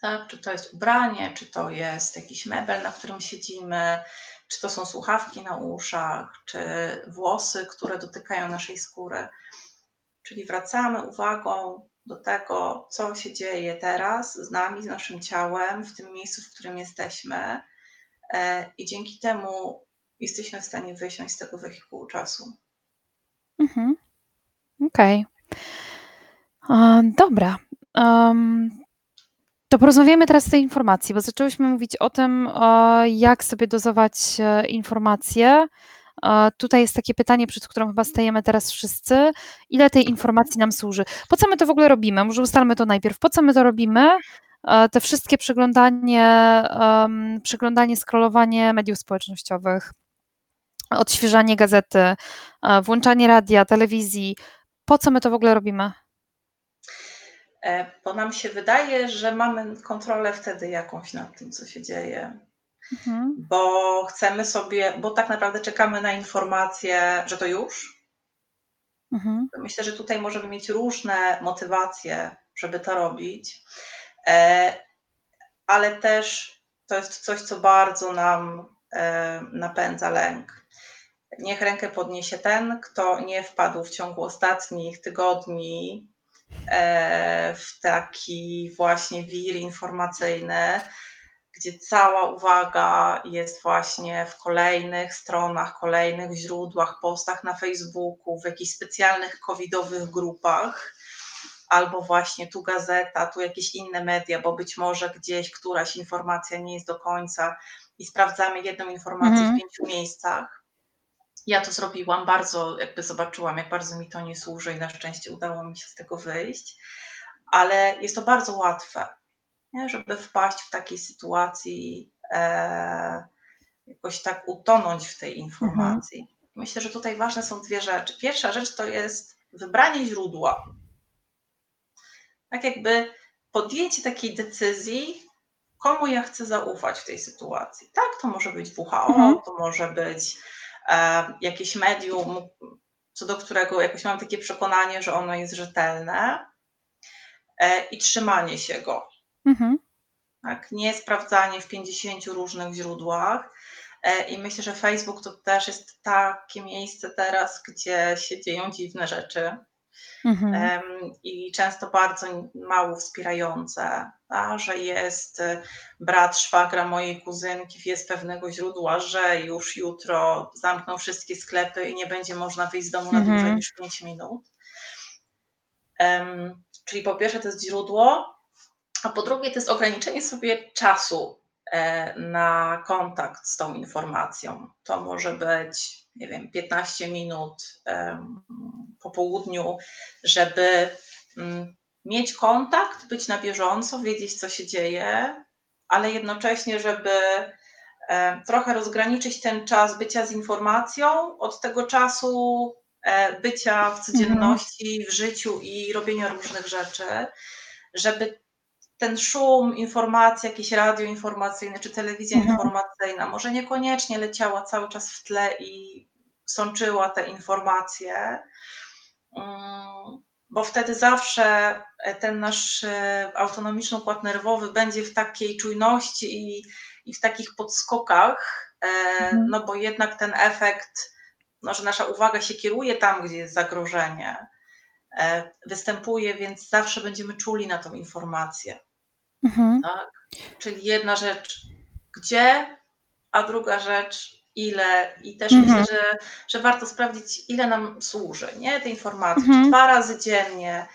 Tak? Czy to jest ubranie, czy to jest jakiś mebel, na którym siedzimy, czy to są słuchawki na uszach, czy włosy, które dotykają naszej skóry. Czyli wracamy uwagą do tego, co się dzieje teraz z nami, z naszym ciałem, w tym miejscu, w którym jesteśmy, e, i dzięki temu jesteśmy w stanie wysiąść z tego wehikułu czasu. Mhm. Okej. A, Dobra. Em, To porozmawiamy teraz o tej informacji, bo zaczęłyśmy mówić o tym, jak sobie dozować e, informacje. E, Tutaj jest takie pytanie, przed którym chyba stajemy teraz wszyscy. Ile tej informacji nam służy? Po co my to w ogóle robimy? Może ustalmy to najpierw. Po co my to robimy? e, te wszystkie przeglądanie, przeglądanie, scrollowanie mediów społecznościowych, odświeżanie gazety, włączanie radia, telewizji. Po co my to w ogóle robimy? E, Bo nam się wydaje, że mamy kontrolę wtedy jakąś nad tym, co się dzieje. Mhm. Bo chcemy sobie, bo tak naprawdę czekamy na informację, że to już. Mhm. Myślę, że tutaj możemy mieć różne motywacje, żeby to robić, e, ale też to jest coś, co bardzo nam e, napędza lęk. Niech rękę podniesie ten, kto nie wpadł w ciągu ostatnich tygodni w taki właśnie wir informacyjny, gdzie cała uwaga jest właśnie w kolejnych stronach, kolejnych źródłach, postach na Facebooku, w jakichś specjalnych covidowych grupach, albo właśnie tu gazeta, tu jakieś inne media, bo być może gdzieś któraś informacja nie jest do końca i sprawdzamy jedną informację Mhm. w pięciu miejscach. Ja to zrobiłam, bardzo jakby zobaczyłam, jak bardzo mi to nie służy i na szczęście udało mi się z tego wyjść, ale jest to bardzo łatwe, nie? żeby wpaść w takiej sytuacji, e, jakoś tak utonąć w tej informacji. Myślę, że tutaj ważne są dwie rzeczy. Pierwsza rzecz to jest wybranie źródła. Tak jakby podjęcie takiej decyzji, komu ja chcę zaufać w tej sytuacji. Tak, to może być WHO, Mhm. to może być jakieś medium, co do którego jakoś mam takie przekonanie, że ono jest rzetelne e, i trzymanie się go. Mhm. Tak? Nie sprawdzanie w 50 różnych źródłach. E, I myślę, że Facebook to też jest takie miejsce teraz, gdzie się dzieją dziwne rzeczy Mhm. i często bardzo mało wspierające, a, że jest y, brat szwagra mojej kuzynki, z pewnego źródła, że już jutro zamkną wszystkie sklepy i nie będzie można wyjść z domu na Mhm. dłużej niż 5 minut. Em, czyli po pierwsze to jest źródło, a po drugie to jest ograniczenie sobie czasu na kontakt z tą informacją. To może być, nie wiem, 15 minut po południu, żeby mm, mieć kontakt, być na bieżąco, wiedzieć, co się dzieje, ale jednocześnie, żeby e, trochę rozgraniczyć ten czas bycia z informacją od tego czasu e, bycia w codzienności, w życiu i robienia różnych rzeczy, żeby ten szum informacji, jakieś radio informacyjne czy telewizja Mhm. informacyjna, może niekoniecznie leciała cały czas w tle i sączyła te informacje, mm, bo wtedy zawsze e, ten nasz e, autonomiczny układ nerwowy będzie w takiej czujności i, i w takich podskokach, e, Mhm. no bo jednak ten efekt, no, że nasza uwaga się kieruje tam, gdzie jest zagrożenie, występuje, więc zawsze będziemy czuli na tą informację. Mhm. Tak? Czyli jedna rzecz, gdzie, a druga rzecz, ile. I też Mhm. myślę, że, że warto sprawdzić, ile nam służy nie? te informacje. Mhm. Czy dwa razy dziennie,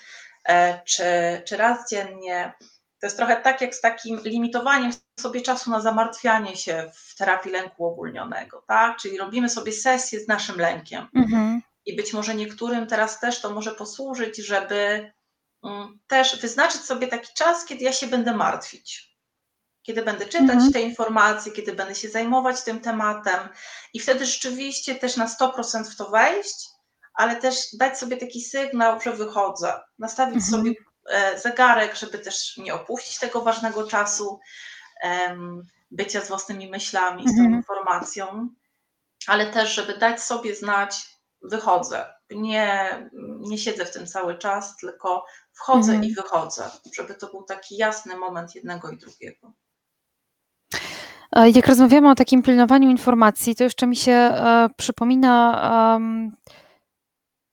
e, czy, czy raz dziennie. To jest trochę tak jak z takim limitowaniem sobie czasu na zamartwianie się w terapii lęku ogólnionego. Tak? Czyli robimy sobie sesję z naszym lękiem. Mhm. I być może niektórym teraz też to może posłużyć, żeby też wyznaczyć sobie taki czas, kiedy ja się będę martwić. Kiedy będę czytać Mhm. te informacje, kiedy będę się zajmować tym tematem i wtedy rzeczywiście też na 100% w to wejść, ale też dać sobie taki sygnał, że wychodzę. Nastawić Mhm. sobie e, zegarek, żeby też nie opuścić tego ważnego czasu em, bycia z własnymi myślami, z tą Mhm. informacją, ale też, żeby dać sobie znać, wychodzę. Nie, nie siedzę w tym cały czas, tylko wchodzę Mhm. i wychodzę, żeby to był taki jasny moment jednego i drugiego. E, Jak rozmawiamy o takim pilnowaniu informacji, to jeszcze mi się e, przypomina,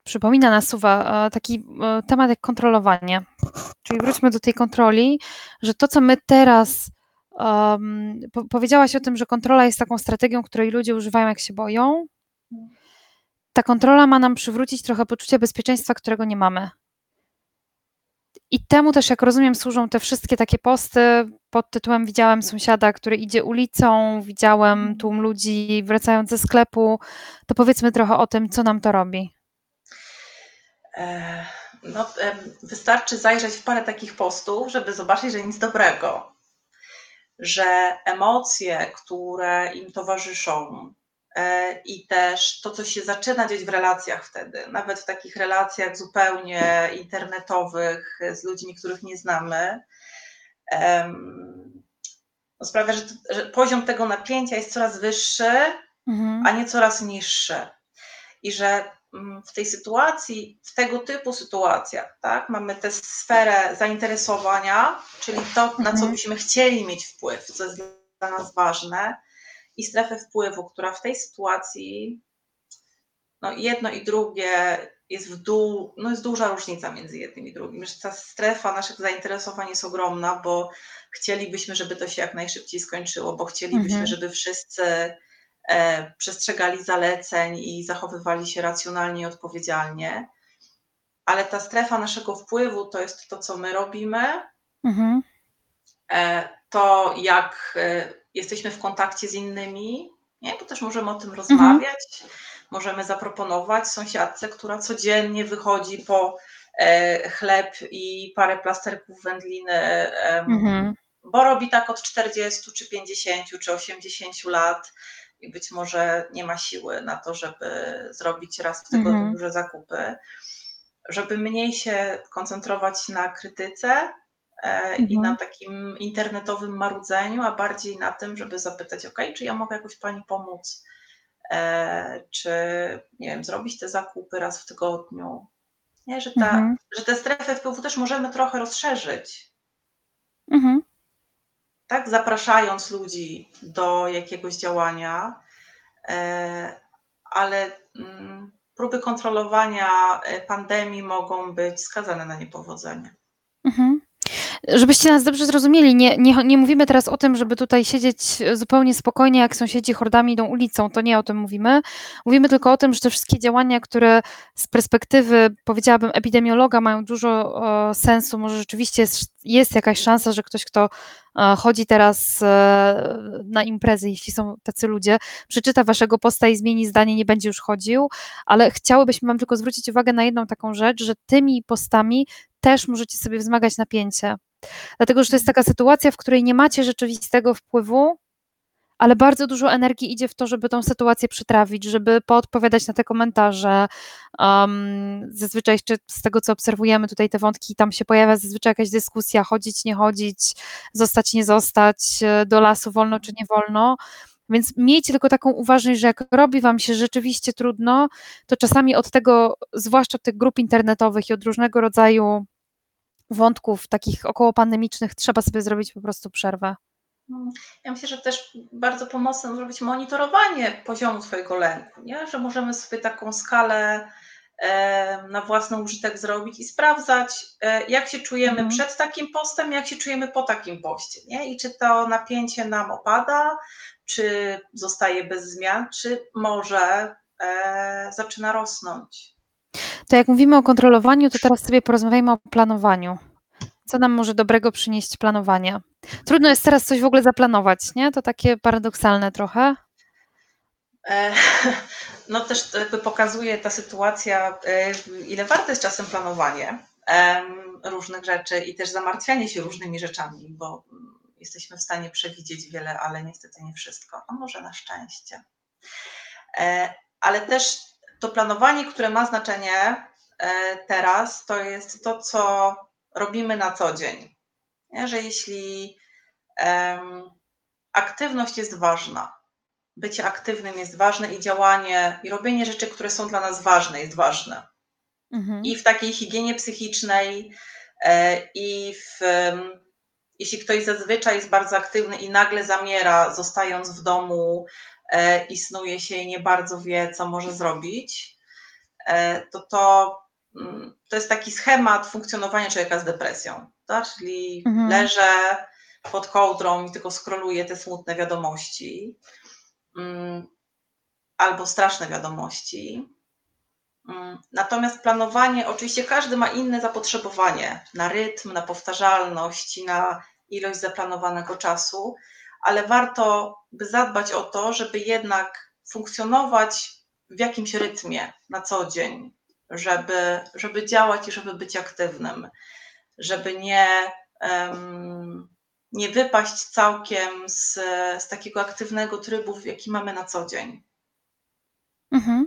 przypomina, nasuwa e, taki e, temat jak kontrolowanie. Czyli wróćmy do tej kontroli, że to, co my teraz. po, powiedziałaś o tym, że kontrola jest taką strategią, której ludzie używają, jak się boją. Ta kontrola ma nam przywrócić trochę poczucia bezpieczeństwa, którego nie mamy. I temu też, jak rozumiem, służą te wszystkie takie posty pod tytułem Widziałem sąsiada, który idzie ulicą, widziałem tłum ludzi wracając ze sklepu. To powiedzmy trochę o tym, co nam to robi. E, No, wystarczy zajrzeć w parę takich postów, żeby zobaczyć, że nic dobrego. Że emocje, które im towarzyszą, e, i też to, co się zaczyna dziać w relacjach wtedy, nawet w takich relacjach zupełnie internetowych z ludźmi, których nie znamy, no sprawia, że, że, poziom tego napięcia jest coraz wyższy, mhm. a nie coraz niższy. I że mm, w tej sytuacji, w tego typu sytuacjach, tak, mamy tę sferę zainteresowania, czyli to, na co mhm. byśmy chcieli mieć wpływ, co jest dla nas ważne, i strefę wpływu, która w tej sytuacji, no jedno i drugie jest w dół, no jest duża różnica między jednym i drugim, że ta strefa naszych zainteresowań jest ogromna, bo chcielibyśmy, żeby to się jak najszybciej skończyło, bo chcielibyśmy, mhm. żeby wszyscy e, przestrzegali zaleceń i zachowywali się racjonalnie i odpowiedzialnie. Ale ta strefa naszego wpływu to jest to, co my robimy, mhm. e, to jak e, jesteśmy w kontakcie z innymi, nie? bo też możemy o tym mhm. rozmawiać. Możemy zaproponować sąsiadce, która codziennie wychodzi po e, chleb i parę plasterków wędliny, mhm. bo robi tak od 40 czy 50 czy 80 lat i być może nie ma siły na to, żeby zrobić raz w tygodniu mhm. duże zakupy. Żeby mniej się koncentrować na krytyce, e, i na takim internetowym marudzeniu, a bardziej na tym, żeby zapytać, ok, czy ja mogę jakoś Pani pomóc, E, czy nie wiem, zrobić te zakupy raz w tygodniu. Nie? Że, ta, mhm. że te strefy wpływu też możemy trochę rozszerzyć. Mhm. Tak, zapraszając ludzi do jakiegoś działania, e, ale mm, próby kontrolowania pandemii mogą być skazane na niepowodzenie. Żebyście nas dobrze zrozumieli, nie, nie, nie mówimy teraz o tym, żeby tutaj siedzieć zupełnie spokojnie, jak sąsiedzi hordami idą ulicą, to nie o tym mówimy. Mówimy tylko o tym, że te wszystkie działania, które z perspektywy, powiedziałabym, epidemiologa mają dużo sensu, może rzeczywiście jest, jest jakaś szansa, że ktoś, kto chodzi teraz e, na imprezy, jeśli są tacy ludzie, przeczyta waszego posta i zmieni zdanie, nie będzie już chodził, ale chciałybyśmy wam tylko zwrócić uwagę na jedną taką rzecz, że tymi postami też możecie sobie wzmagać napięcie. Dlatego, że to jest taka sytuacja, w której nie macie rzeczywistego wpływu, ale bardzo dużo energii idzie w to, żeby tą sytuację przytrawić, żeby poodpowiadać na te komentarze. Um, zazwyczaj jeszcze z tego, co obserwujemy tutaj te wątki, tam się pojawia zazwyczaj jakaś dyskusja, chodzić, nie chodzić, zostać, nie zostać, e, do lasu wolno czy nie wolno. Więc miejcie tylko taką uważność, że jak robi Wam się rzeczywiście trudno, to czasami od tego, zwłaszcza od tych grup internetowych i od różnego rodzaju wątków takich około pandemicznych trzeba sobie zrobić po prostu przerwę. Mm, ja myślę, że też bardzo pomocne może być monitorowanie poziomu swojego lęku, nie? że możemy sobie taką skalę na własny użytek zrobić i sprawdzać, e, jak się czujemy mhm. przed takim postem, jak się czujemy po takim poście. Nie? I czy to napięcie nam opada, czy zostaje bez zmian, czy może e, zaczyna rosnąć. To jak mówimy o kontrolowaniu, to teraz sobie porozmawiajmy o planowaniu. Co nam może dobrego przynieść planowanie? Trudno jest teraz coś w ogóle zaplanować, nie? To takie paradoksalne trochę. E, no też jakby pokazuje ta sytuacja, e, ile warte jest czasem planowanie różnych rzeczy i też zamartwianie się różnymi rzeczami, bo jesteśmy w stanie przewidzieć wiele, ale niestety nie wszystko, a może na szczęście. E, ale też to planowanie, które ma znaczenie e, teraz, to jest to, co robimy na co dzień. Nie? Że jeśli um, aktywność jest ważna, bycie aktywnym jest ważne i działanie i robienie rzeczy, które są dla nas ważne, jest ważne. Mhm. I w takiej higienie psychicznej, e, i w, jeśli ktoś zazwyczaj jest bardzo aktywny i nagle zamiera, zostając w domu, E, i snuje się i nie bardzo wie, co może zrobić, e, to to, mm, to jest taki schemat funkcjonowania człowieka z depresją. Tak? Czyli mhm. leżę pod kołdrą i tylko skroluję te smutne wiadomości mm, albo straszne wiadomości. Mm, natomiast planowanie, oczywiście każdy ma inne zapotrzebowanie na rytm, na powtarzalność, na ilość zaplanowanego czasu, ale warto by zadbać o to, żeby jednak funkcjonować w jakimś rytmie na co dzień, żeby, żeby działać i żeby być aktywnym, żeby nie, um, nie wypaść całkiem z, z takiego aktywnego trybu, jaki mamy na co dzień. Mhm.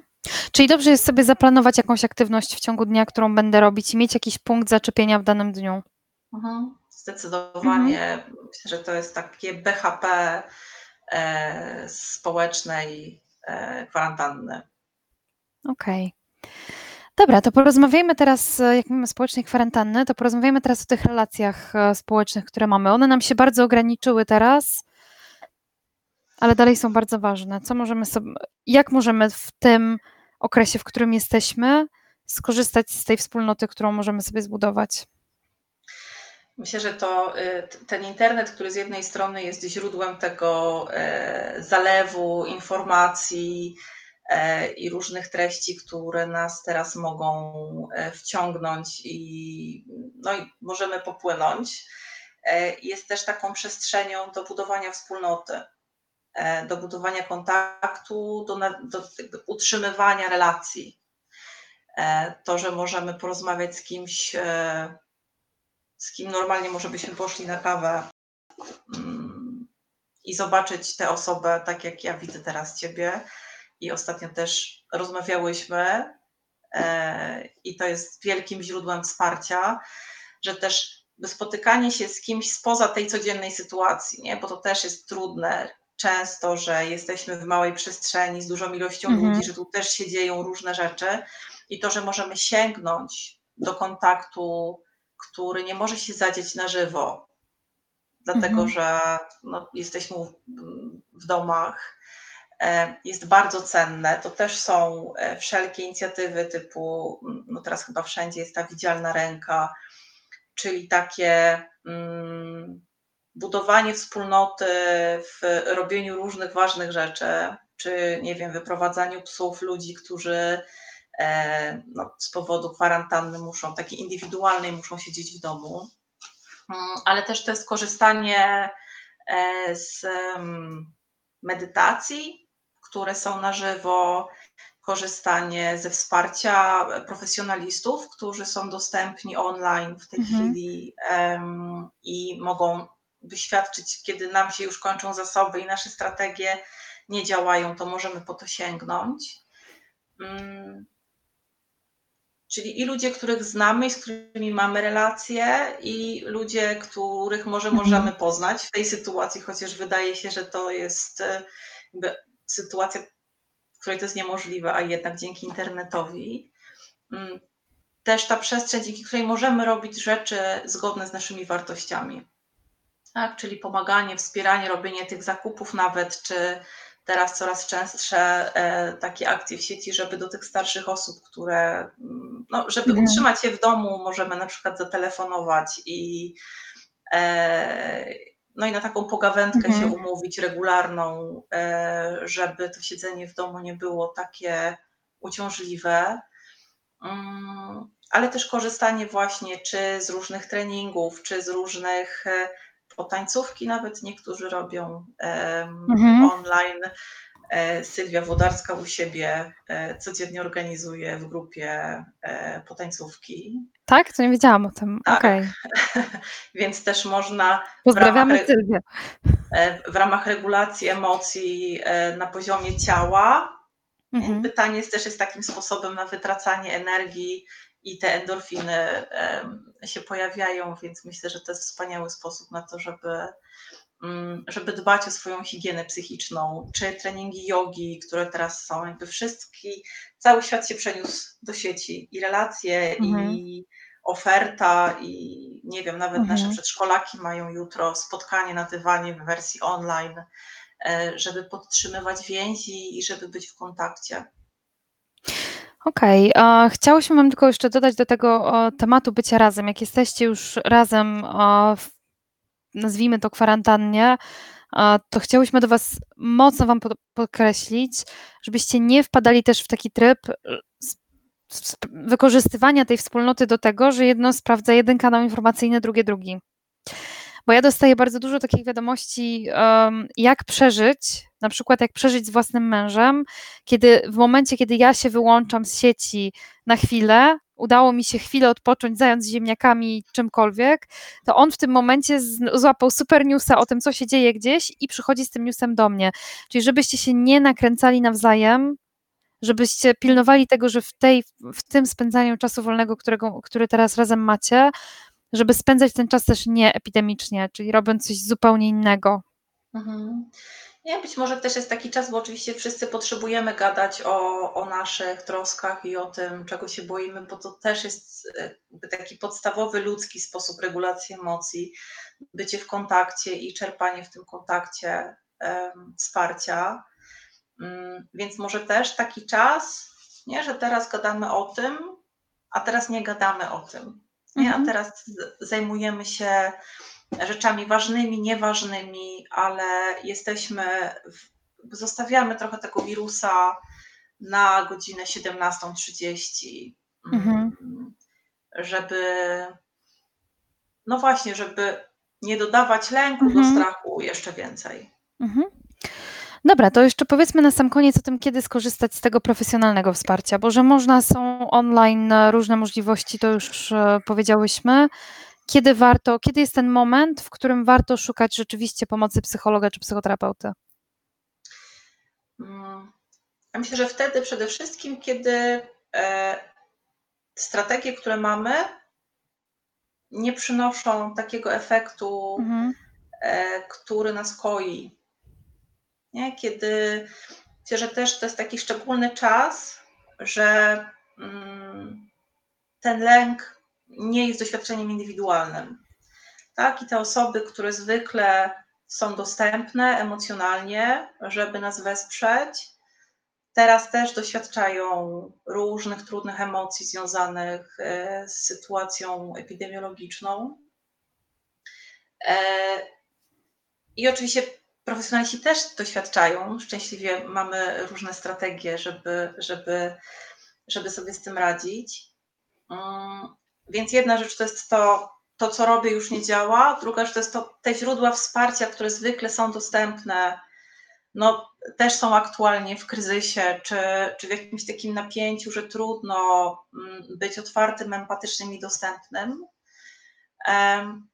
Czyli dobrze jest sobie zaplanować jakąś aktywność w ciągu dnia, którą będę robić i mieć jakiś punkt zaczepienia w danym dniu. Mhm. Zdecydowanie myślę, że to jest takie BHP e, społecznej e, kwarantanny. Okej. Dobra, to porozmawiajmy teraz, e, jak mamy społecznej kwarantanny, to porozmawiajmy teraz o tych relacjach e, społecznych, które mamy. One nam się bardzo ograniczyły teraz, ale dalej są bardzo ważne. Co możemy sobie, jak możemy w tym okresie, w którym jesteśmy, skorzystać z tej wspólnoty, którą możemy sobie zbudować? Myślę, że to y, ten internet, który z jednej strony jest źródłem tego e, zalewu informacji e, i różnych treści, które nas teraz mogą e, wciągnąć i, no i możemy popłynąć, jest też taką przestrzenią do budowania wspólnoty, do budowania kontaktu, do, do utrzymywania relacji. To, że możemy porozmawiać z kimś z kim normalnie może byśmy poszli na kawę mm, i zobaczyć tę osobę tak, jak ja widzę teraz Ciebie. I ostatnio też rozmawiałyśmy, e, i to jest wielkim źródłem wsparcia, że też spotykanie się z kimś spoza tej codziennej sytuacji, nie? bo to też jest trudne. Często, że jesteśmy w małej przestrzeni z dużą ilością mhm. ludzi, że tu też się dzieją różne rzeczy i to, że możemy sięgnąć do kontaktu który nie może się zadzieć na żywo, dlatego mhm. że no, jesteśmy w domach, jest bardzo cenne. To też są e, wszelkie inicjatywy typu, no teraz chyba wszędzie jest ta widzialna ręka, czyli takie mm, budowanie wspólnoty w robieniu różnych ważnych rzeczy, czy nie wiem, wyprowadzaniu psów, ludzi, którzy E, no, z powodu kwarantanny muszą, takiej indywidualnej, muszą siedzieć w domu, mm, ale też to jest korzystanie e, z mm, medytacji, które są na żywo, korzystanie ze wsparcia profesjonalistów, którzy są dostępni online w tej mhm. chwili um, i mogą wyświadczyć, kiedy nam się już kończą zasoby i nasze strategie nie działają, to możemy po to sięgnąć. Um, Czyli i ludzie, których znamy, z którymi mamy relacje, i ludzie, których może mhm. możemy poznać w tej sytuacji, chociaż wydaje się, że to jest e, sytuacja, w której to jest niemożliwe, a jednak dzięki internetowi. Mm, też ta przestrzeń, dzięki której możemy robić rzeczy zgodne z naszymi wartościami. Tak? Czyli pomaganie, wspieranie, robienie tych zakupów nawet, czy teraz coraz częstsze e, takie akcje w sieci, żeby do tych starszych osób, które, mm, no, żeby mhm. utrzymać je w domu, możemy na przykład zatelefonować i e, no i na taką pogawędkę mhm. się umówić regularną, e, żeby to siedzenie w domu nie było takie uciążliwe. Mm, ale też korzystanie właśnie czy z różnych treningów, czy z różnych o tańcówki nawet niektórzy robią mhm. online. E, Sylwia Wodarska u siebie e, codziennie organizuje w grupie e, potańcówki. Tak? To nie wiedziałam o tym. Tak. Okay. Więc też można. Pozdrawiamy w Sylwię. W ramach regulacji emocji na poziomie ciała. Mhm. Pytanie jest też jest takim sposobem na wytracanie energii i te endorfiny się pojawiają, więc myślę, że to jest wspaniały sposób na to, żeby, żeby dbać o swoją higienę psychiczną, czy treningi jogi, które teraz są, jakby wszystki, cały świat się przeniósł do sieci i relacje, mhm. i oferta, i nie wiem, nawet mhm. nasze przedszkolaki mają jutro spotkanie na dywanie w wersji online, e, żeby podtrzymywać więzi i żeby być w kontakcie. Okej, okay. chciałyśmy Wam tylko jeszcze dodać do tego tematu bycia razem. Jak jesteście już razem w, nazwijmy to kwarantannie, to chciałyśmy do Was mocno Wam podkreślić, żebyście nie wpadali też w taki tryb wykorzystywania tej wspólnoty do tego, że jedno sprawdza jeden kanał informacyjny, drugie drugi. bo ja dostaję bardzo dużo takich wiadomości, jak przeżyć, na przykład jak przeżyć z własnym mężem, kiedy w momencie, kiedy ja się wyłączam z sieci na chwilę, udało mi się chwilę odpocząć, zająć ziemniakami, czymkolwiek, to on w tym momencie złapał super newsa o tym, co się dzieje gdzieś i przychodzi z tym newsem do mnie. Czyli żebyście się nie nakręcali nawzajem, żebyście pilnowali tego, że w, tej, w tym spędzaniu czasu wolnego, którego, który teraz razem macie, żeby spędzać ten czas też nie epidemicznie, czyli robiąc coś zupełnie innego. Mhm. Nie, być może też jest taki czas, bo oczywiście wszyscy potrzebujemy gadać o, o naszych troskach i o tym, czego się boimy, bo to też jest e, taki podstawowy ludzki sposób regulacji emocji, bycie w kontakcie i czerpanie w tym kontakcie um, wsparcia. Um, więc może też taki czas, nie, że teraz gadamy o tym, a teraz nie gadamy o tym. Nie? A mhm. teraz zajmujemy się rzeczami ważnymi, nieważnymi, ale jesteśmy, zostawiamy trochę tego wirusa na godzinę 17.30, mhm. Mm, żeby, no właśnie, żeby nie dodawać lęku mhm. do strachu jeszcze więcej. Mhm. Dobra, to jeszcze powiedzmy na sam koniec o tym, kiedy skorzystać z tego profesjonalnego wsparcia, bo że można, są online różne możliwości, to już e, powiedziałyśmy kiedy warto, kiedy jest ten moment, w którym warto szukać rzeczywiście pomocy psychologa czy psychoterapeuty? Mm, ja myślę, że wtedy przede wszystkim, kiedy e, strategie, które mamy, nie przynoszą takiego efektu, mhm. E, który nas koi. Nie? Kiedy myślę, że też to jest taki szczególny czas, że mm, ten lęk nie jest doświadczeniem indywidualnym. Tak? I te osoby, które zwykle są dostępne emocjonalnie, żeby nas wesprzeć, teraz też doświadczają różnych trudnych emocji związanych e, z sytuacją epidemiologiczną. E, I oczywiście profesjonaliści też doświadczają. Szczęśliwie mamy różne strategie, żeby, żeby, żeby sobie z tym radzić. Więc jedna rzecz to jest to, to, co robię, już nie działa. Druga rzecz to jest to, te źródła wsparcia, które zwykle są dostępne, no, też są aktualnie w kryzysie, czy, czy w jakimś takim napięciu, że trudno mm, być otwartym, empatycznym i dostępnym.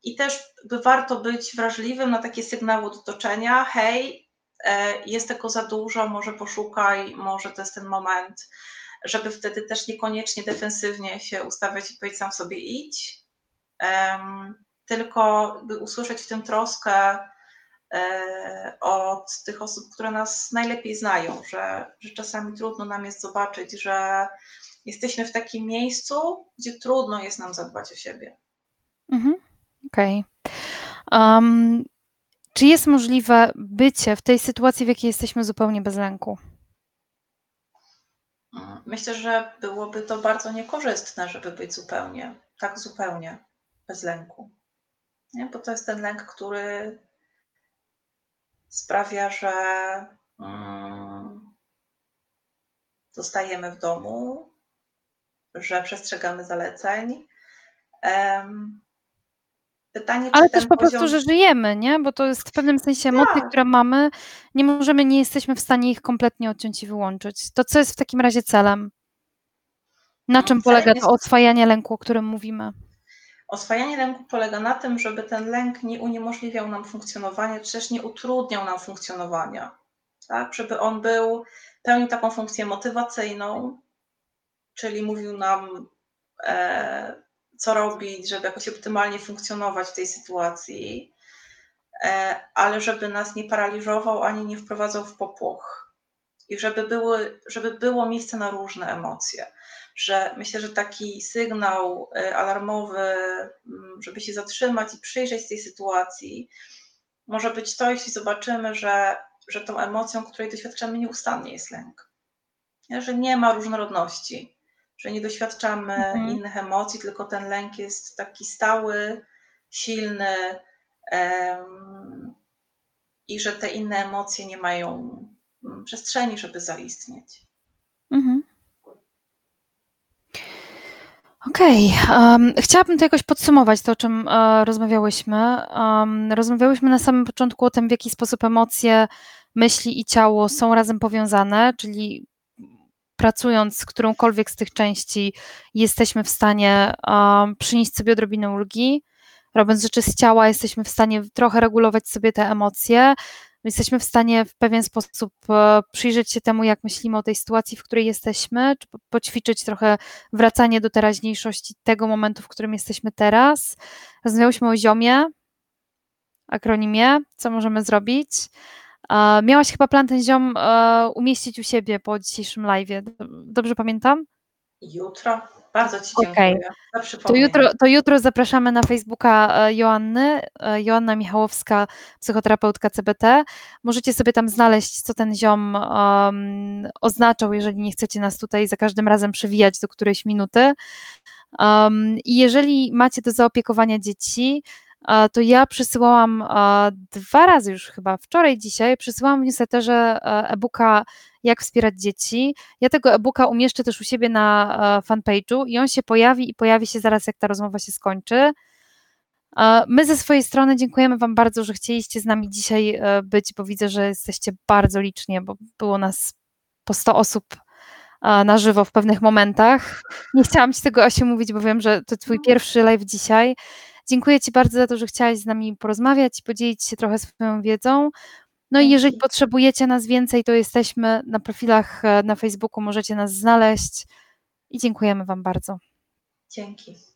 I też by warto być wrażliwym na takie sygnały od otoczenia: hej, e, jest tego za dużo, może poszukaj, może to jest ten moment żeby wtedy też niekoniecznie defensywnie się ustawiać i powiedzieć sam sobie idź, tylko by usłyszeć w tym troskę e, od tych osób, które nas najlepiej znają, że, że czasami trudno nam jest zobaczyć, że jesteśmy w takim miejscu, gdzie trudno jest nam zadbać o siebie. Mhm. Okej. Okay. Um, czy jest możliwe bycie w tej sytuacji, w jakiej jesteśmy zupełnie bez lęku? Myślę, że byłoby to bardzo niekorzystne, żeby być zupełnie, tak zupełnie bez lęku. Nie? Bo to jest ten lęk, który sprawia, że mm, zostajemy w domu, że przestrzegamy zaleceń. Pytanie, Ale też po poziom... prostu, że żyjemy, nie? Bo to jest w pewnym sensie emocje, tak. które mamy, nie możemy, nie jesteśmy w stanie ich kompletnie odciąć i wyłączyć. To co jest w takim razie celem? Na czym polega to oswajanie lęku, o którym mówimy? Oswajanie lęku polega na tym, żeby ten lęk nie uniemożliwiał nam funkcjonowania, czy też nie utrudniał nam funkcjonowania. Tak? Żeby on był, pełnił taką funkcję motywacyjną, czyli mówił nam, e, co robić, żeby jakoś optymalnie funkcjonować w tej sytuacji, e, ale żeby nas nie paraliżował ani nie wprowadzał w popłoch. I żeby, były, żeby było miejsce na różne emocje. Że myślę, że taki sygnał e, alarmowy, mm, żeby się zatrzymać i przyjrzeć tej sytuacji, może być to, jeśli zobaczymy, że, że tą emocją, której doświadczamy nieustannie jest lęk. Że nie ma różnorodności że nie doświadczamy mhm. innych emocji, tylko ten lęk jest taki stały, silny um, i że te inne emocje nie mają mm, przestrzeni, żeby zaistnieć. Mhm. Okej, em, chciałabym to jakoś podsumować, to o czym e, rozmawiałyśmy. Em, rozmawiałyśmy na samym początku o tym, w jaki sposób emocje, myśli i ciało są razem powiązane, czyli pracując z którąkolwiek z tych części, jesteśmy w stanie em, przynieść sobie odrobinę ulgi. Robiąc rzeczy z ciała, jesteśmy w stanie trochę regulować sobie te emocje. Jesteśmy w stanie w pewien sposób e, przyjrzeć się temu, jak myślimy o tej sytuacji, w której jesteśmy, czy po- poćwiczyć trochę wracanie do teraźniejszości tego momentu, w którym jesteśmy teraz. Rozmawiałyśmy o ziomie, akronimie, co możemy zrobić. E, Miałaś chyba plan ten ziom e, umieścić u siebie po dzisiejszym live'ie. Dobrze pamiętam? Jutro. Bardzo Ci dziękuję za To jutro, to jutro zapraszamy na Facebooka e, Joanny, e, Joanna Michałowska, psychoterapeutka CBT. Możecie sobie tam znaleźć, co ten ziom um, oznaczał, jeżeli nie chcecie nas tutaj za każdym razem przewijać do którejś minuty. Um, I jeżeli macie do zaopiekowania dzieci, to ja przysyłałam e, dwa razy już chyba, wczoraj, dzisiaj, przysyłałam w newsletterze e, e-booka Jak wspierać dzieci. Ja tego e-booka umieszczę też u siebie na e, fanpage'u i on się pojawi i pojawi się zaraz, jak ta rozmowa się skończy. My ze swojej strony dziękujemy Wam bardzo, że chcieliście z nami dzisiaj e, być, bo widzę, że jesteście bardzo licznie, bo było nas po 100 osób na żywo w pewnych momentach. Nie chciałam Ci tego, Asiu, mówić, bo wiem, że to Twój pierwszy live dzisiaj. Dziękuję Ci bardzo za to, że chciałaś z nami porozmawiać i podzielić się trochę swoją wiedzą. No i jeżeli potrzebujecie nas więcej, to jesteśmy na profilach e, na Facebooku, możecie nas znaleźć i dziękujemy Wam bardzo. Dzięki.